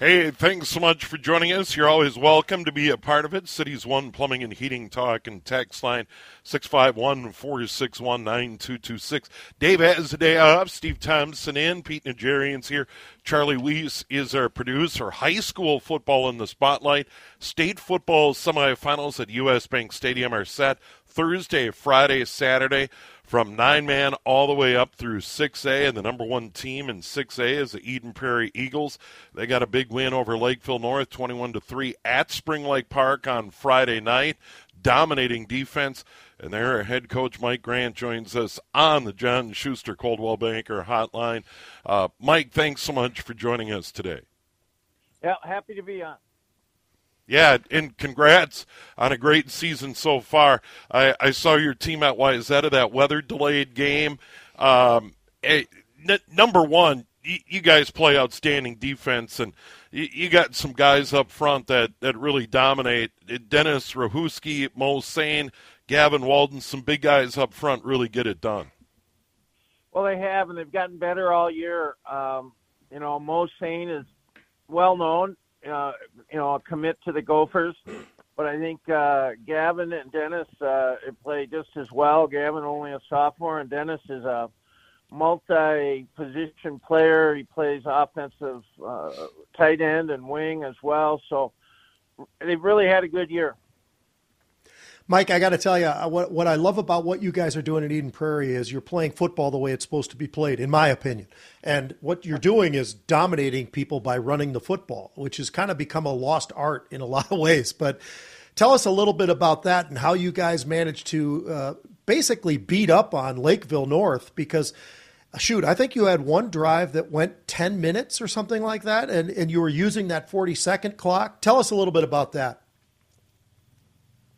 Hey, thanks so much for joining us. You're always welcome to be a part of it. Cities One Plumbing and Heating Talk and text line 651 461 9226. Dave has a day off. Steve Thompson in. Pete Najarian's here. Charlie Weiss is our producer. High school football in the spotlight. State football semifinals at U.S. Bank Stadium are set Thursday, Friday, Saturday from nine man all the way up through 6A. And the number one team in 6A is the Eden Prairie Eagles. They got a big win over Lakeville North, 21 to 3 at Spring Lake Park on Friday night. Dominating defense. And their head coach Mike Grant joins us on the John Schuster Coldwell Banker Hotline. Uh, Mike, thanks so much for joining us today. Yeah, happy to be on. Yeah, and congrats on a great season so far. I, I saw your team at Wayzata, that weather delayed game. Um, n- number one, you, you, guys play outstanding defense, and you, you, got some guys up front that, that really dominate. Dennis Rahuski, Mo Sane, Gavin Walden, some big guys up front really get it done. Well, they have, and they've gotten better all year. Um, you know, Mo Sane is well known uh, you know, I'll commit to the Gophers. But I think uh, Gavin and Dennis uh, play just as well. Gavin only a sophomore, and Dennis is a multi-position player. He plays offensive uh, tight end and wing as well. So they've really had a good year. Mike, I got to tell you, uh, what, what I love about what you guys are doing at Eden Prairie is you're playing football the way it's supposed to be played, in my opinion. And what you're doing is dominating people by running the football, which has kind of become a lost art in a lot of ways. But tell us a little bit about that and how you guys managed to uh, basically beat up on Lakeville North because uh, shoot, I think you had one drive that went 10 minutes or something like that, and, and you were using that 40 second clock. Tell us a little bit about that.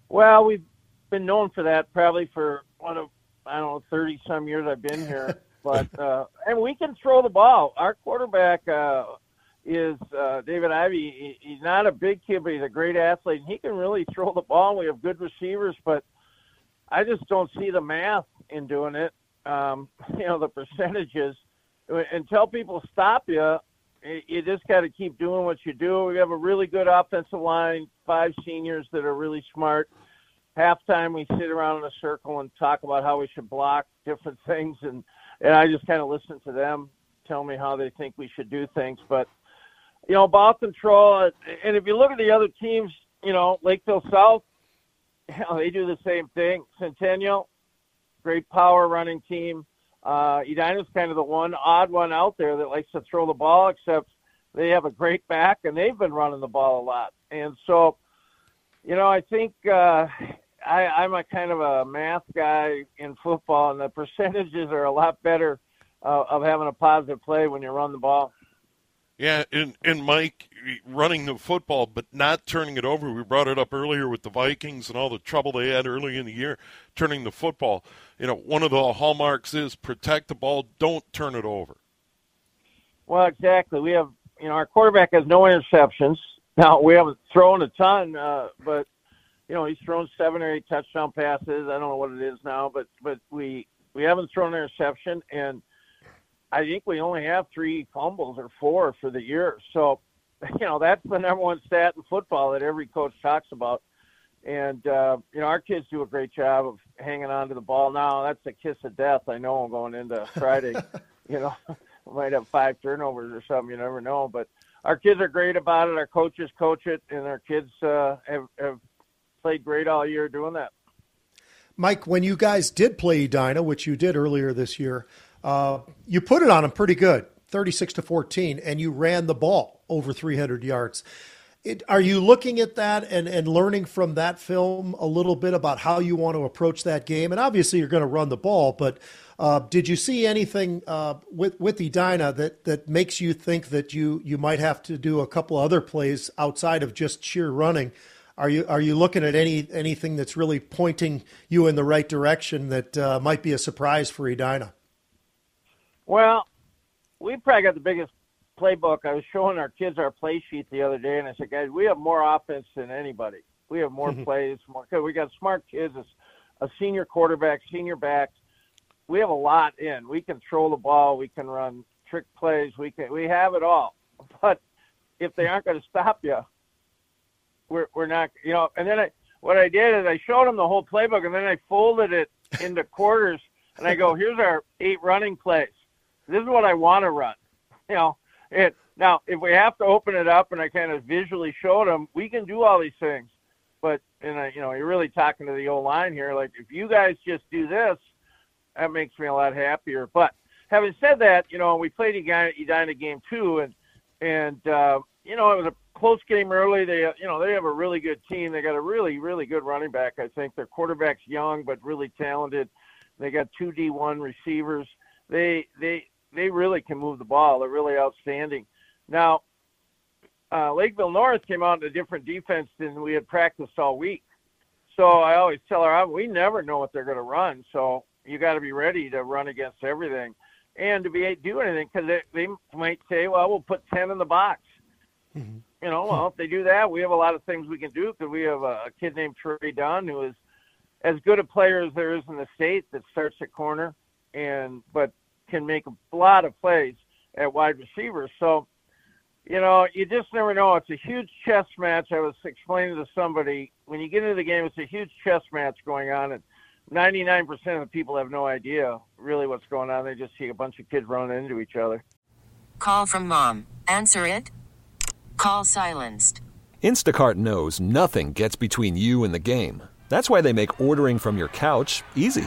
Well, we've been known for that probably for one of I don't know thirty some years I've been here, but uh, and we can throw the ball. Our quarterback uh, is uh, David Ivy. He, he's not a big kid, but he's a great athlete, and he can really throw the ball. We have good receivers, but I just don't see the math in doing it. Um, you know, the percentages. Until people stop you, you just got to keep doing what you do. We have a really good offensive line, five seniors that are really smart. Halftime, we sit around in a circle and talk about how we should block different things, and and I just kind of listen to them tell me how they think we should do things. But you know, ball control, and if you look at the other teams, you know, Lakeville South, you know, they do the same thing. Centennial, great power running team uh, Edina's kind of the one odd one out there that likes to throw the ball, except they have a great back and they've been running the ball a lot. And so, you know, I think uh, I, I'm a kind of a math guy in football, and the percentages are a lot better uh, of having a positive play when you run the ball. Yeah, and and Mike running the football, but not turning it over. We brought it up earlier with the Vikings and all the trouble they had early in the year turning the football. You know, one of the hallmarks is protect the ball, don't turn it over. Well, exactly. We have, you know, our quarterback has no interceptions. Now we haven't thrown a ton, uh, but you know he's thrown seven or eight touchdown passes. I don't know what it is now, but but we we haven't thrown an interception, and I think we only have three fumbles or four for the year. So, you know, that's the number one stat in football that every coach talks about. And uh, you know, our kids do a great job of hanging on to the ball. Now that's a kiss of death. I know I'm going into Friday. you know, we might have five turnovers or something. You never know. But our kids are great about it. Our coaches coach it, and our kids uh, have, have played great all year doing that. Mike, when you guys did play Edina, which you did earlier this year, uh, you put it on them pretty good, 36 to 14, and you ran the ball over 300 yards. It, are you looking at that and, and learning from that film a little bit about how you want to approach that game? And obviously, you're going to run the ball, but uh, did you see anything uh, with with Edina that that makes you think that you you might have to do a couple other plays outside of just sheer running? Are you are you looking at any anything that's really pointing you in the right direction that uh, might be a surprise for Edina? Well, we probably got the biggest playbook. I was showing our kids our play sheet the other day, and I said, guys, we have more offense than anybody. We have more plays, more. We got smart kids, a senior quarterback, senior backs. We have a lot in. We can throw the ball. We can run trick plays. We can. We have it all. But if they aren't going to stop you, we're we're not. You know. And then I, what I did is I showed them the whole playbook, and then I folded it into quarters, and I go, here's our eight running plays. This is what I want to run. You know, it now if we have to open it up and I kind of visually showed them, we can do all these things. But and I, you know, you're really talking to the old line here. Like if you guys just do this, that makes me a lot happier. But having said that, you know, we played a guy at Edina game two, and and uh, you know it was a close game early. They you know they have a really good team. They got a really really good running back. I think their quarterback's young but really talented. They got two D1 receivers. They they they really can move the ball. They're really outstanding. Now, uh, Lakeville North came out in a different defense than we had practiced all week. So I always tell her, we never know what they're going to run. So you got to be ready to run against everything and to be do anything because they, they might say, well, we'll put 10 in the box. Mm-hmm. You know, well, if they do that, we have a lot of things we can do because we have a, a kid named Trey Dunn who is as good a player as there is in the state that starts at corner and but can make a lot of plays at wide receiver. So, you know, you just never know. It's a huge chess match. I was explaining to somebody when you get into the game, it's a huge chess match going on, and 99% of the people have no idea really what's going on. They just see a bunch of kids running into each other. Call from mom. Answer it. Call silenced. Instacart knows nothing gets between you and the game. That's why they make ordering from your couch easy.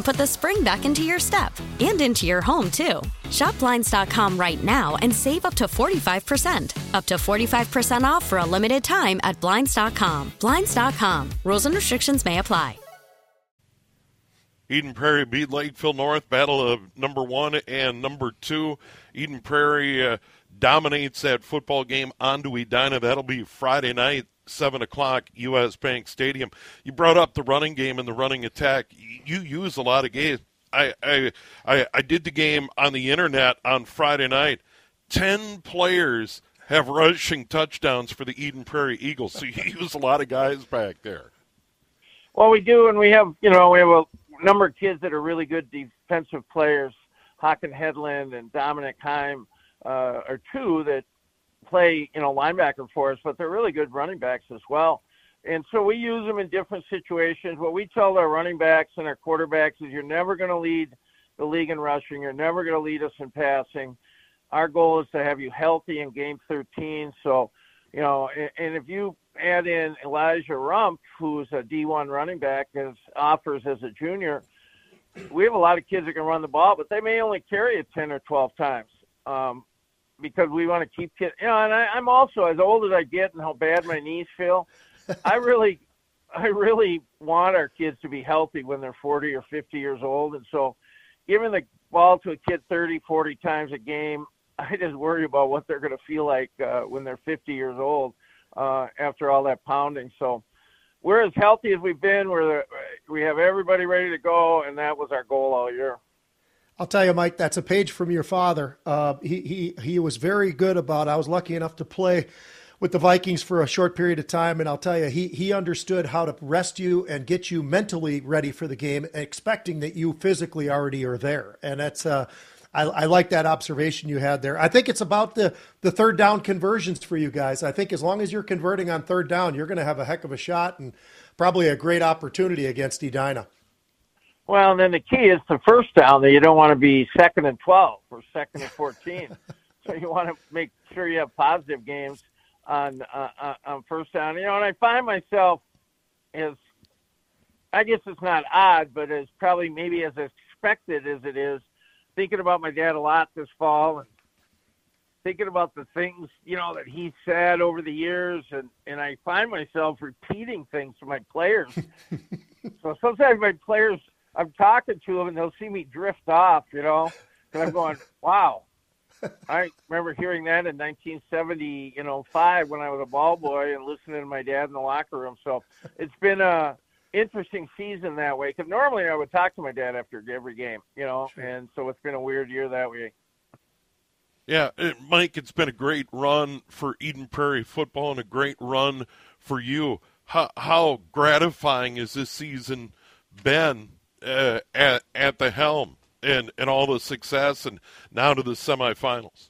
put the spring back into your step and into your home, too. Shop Blinds.com right now and save up to 45%. Up to 45% off for a limited time at Blinds.com. Blinds.com. Rules and restrictions may apply. Eden Prairie beat Lakeville North, battle of number one and number two. Eden Prairie uh, dominates that football game on onto Edina. That'll be Friday night, 7 o'clock, U.S. Bank Stadium. You brought up the running game and the running attack. You use a lot of games. I, I, I, I did the game on the internet on Friday night. Ten players have rushing touchdowns for the Eden Prairie Eagles. So you use a lot of guys back there. Well, we do, and we have you know we have a number of kids that are really good defensive players. Haken Headland and Dominic Heim uh, are two that play you know linebacker for us, but they're really good running backs as well. And so we use them in different situations. What we tell our running backs and our quarterbacks is you're never going to lead the league in rushing. You're never going to lead us in passing. Our goal is to have you healthy in game 13. So, you know, and, if you add in Elijah Rump, who's a D1 running back, as offers as a junior, we have a lot of kids that can run the ball, but they may only carry it 10 or 12 times. Um, because we want to keep kids, you know, and I, I'm also as old as I get and how bad my knees feel. I really, I really want our kids to be healthy when they're 40 or 50 years old. And so giving the ball to a kid 30, 40 times a game, I just worry about what they're going to feel like uh, when they're 50 years old uh, after all that pounding. So we're as healthy as we've been. We're we have everybody ready to go, and that was our goal all year. I'll tell you, Mike, that's a page from your father. Uh, he, he, he was very good about, I was lucky enough to play with the Vikings for a short period of time, and I'll tell you, he he understood how to rest you and get you mentally ready for the game, expecting that you physically already are there, and that's. Uh, I, I like that observation you had there. I think it's about the the third down conversions for you guys. I think as long as you're converting on third down, you're going to have a heck of a shot and probably a great opportunity against Edina. Well, and then the key is the first down that you don't want to be second and 12 or second and 14. so you want to make sure you have positive games on uh, uh, on first down. You know, and I find myself as I guess it's not odd, but as probably maybe as expected as it is, thinking about my dad a lot this fall and thinking about the things you know that he said over the years, and and I find myself repeating things to my players. so sometimes my players, I'm talking to them and they'll see me drift off, you know, and I'm going, wow I remember hearing that in 1970, you know, five when I was a ball boy and listening to my dad in the locker room. So it's been a interesting season that way. Because normally I would talk to my dad after every game, you know, sure. and so it's been a weird year that way. Yeah, uh, Mike, it's been a great run for Eden Prairie football and a great run for you. How, how gratifying has this season been uh, at, at the helm? and and all the success, and now to the semifinals?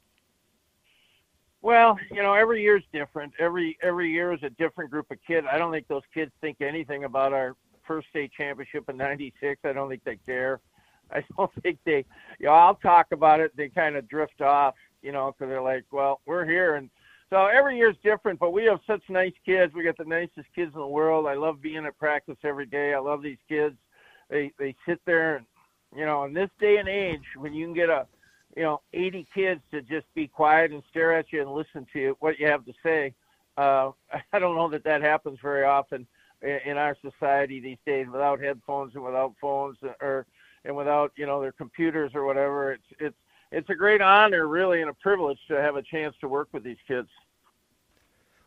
Well, you know, every year is different. Every every year is a different group of kids. I don't think those kids think anything about our first state championship in '96. I don't think they care. I don't think they. You know, I'll talk about it. They kind of drift off. You know, because they're like, well, we're here, and so every year is different. But we have such nice kids. We got the nicest kids in the world. I love being at practice every day. I love these kids. They they sit there and you know, in this day and age, when you can get a, you know, 80 kids to just be quiet and stare at you and listen to what you have to say, uh, I don't know that that happens very often in our society these days without headphones and without phones or and without you know their computers or whatever. It's it's it's a great honor, really, and a privilege to have a chance to work with these kids.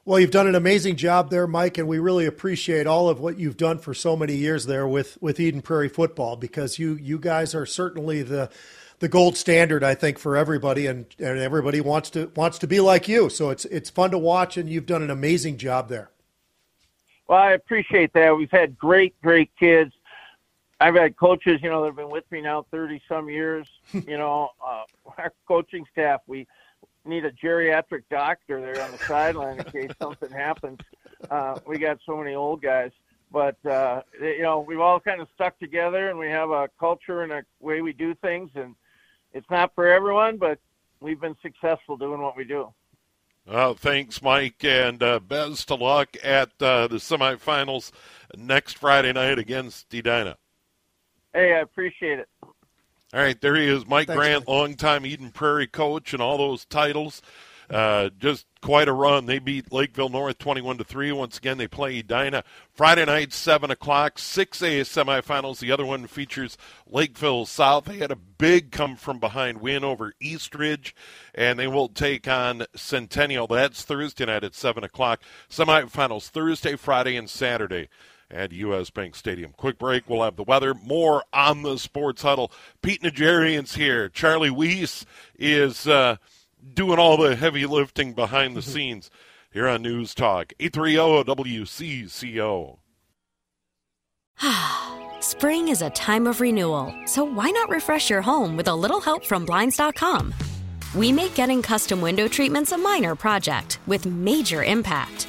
Well, you've done an amazing job there, Mike, and we really appreciate all of what you've done for so many years there with, with Eden Prairie football because you you guys are certainly the the gold standard, I think, for everybody, and, and everybody wants to wants to be like you. So it's it's fun to watch, and you've done an amazing job there. Well, I appreciate that. We've had great, great kids. I've had coaches, you know, that have been with me now thirty some years. you know, uh, our coaching staff, we need a geriatric doctor there on the sideline in case something happens. Uh, we got so many old guys, but uh, you know we've all kind of stuck together, and we have a culture and a way we do things, and it's not for everyone, but we've been successful doing what we do. Well, thanks, Mike, and uh, best of luck at uh, the semifinals next Friday night against Edina. Hey, I appreciate it. All right, there he is, Mike Thanks, Grant, Mike. longtime Eden Prairie coach, and all those titles. Uh, just quite a run. They beat Lakeville North 21 to 3. Once again, they play Edina Friday night, 7 o'clock, 6A semifinals. The other one features Lakeville South. They had a big come from behind win over East Ridge, and they will take on Centennial. That's Thursday night at 7 o'clock. Semifinals Thursday, Friday, and Saturday at U.S. Bank Stadium. Quick break. We'll have the weather. More on the Sports Huddle. Pete Najarian's here. Charlie Weiss is. Uh, doing all the heavy lifting behind the mm-hmm. scenes here on News Talk 830 WCCO. Spring is a time of renewal, so why not refresh your home with a little help from Blinds.com? We make getting custom window treatments a minor project with major impact.